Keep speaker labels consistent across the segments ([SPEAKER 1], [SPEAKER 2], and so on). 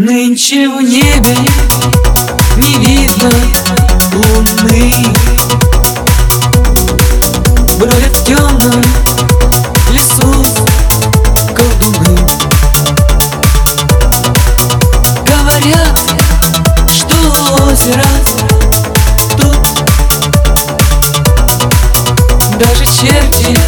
[SPEAKER 1] Нынче в небе не видно луны. Бродят в темном лесу колдуны. Говорят, что озеро тут. Даже черти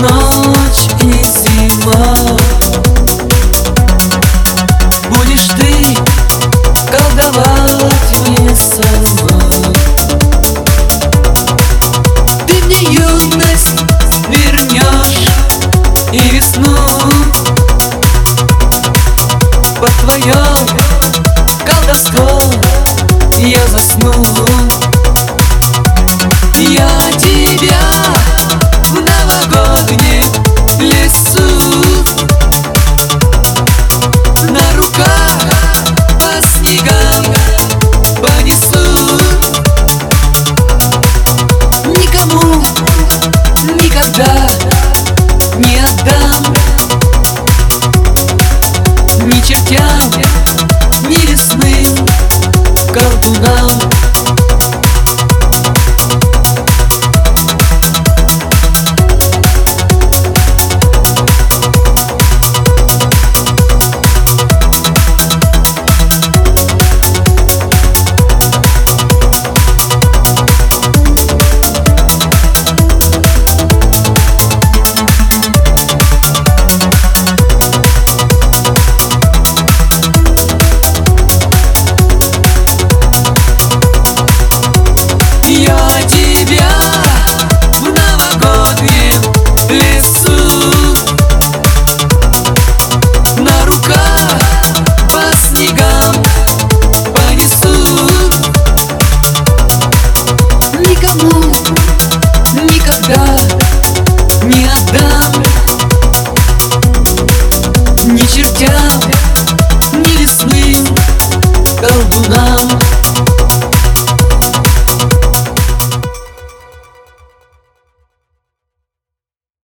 [SPEAKER 1] ночь и зима. Будешь ты колдовать мне сама. Ты мне юность вернешь и весну. Под твое колдовство я засну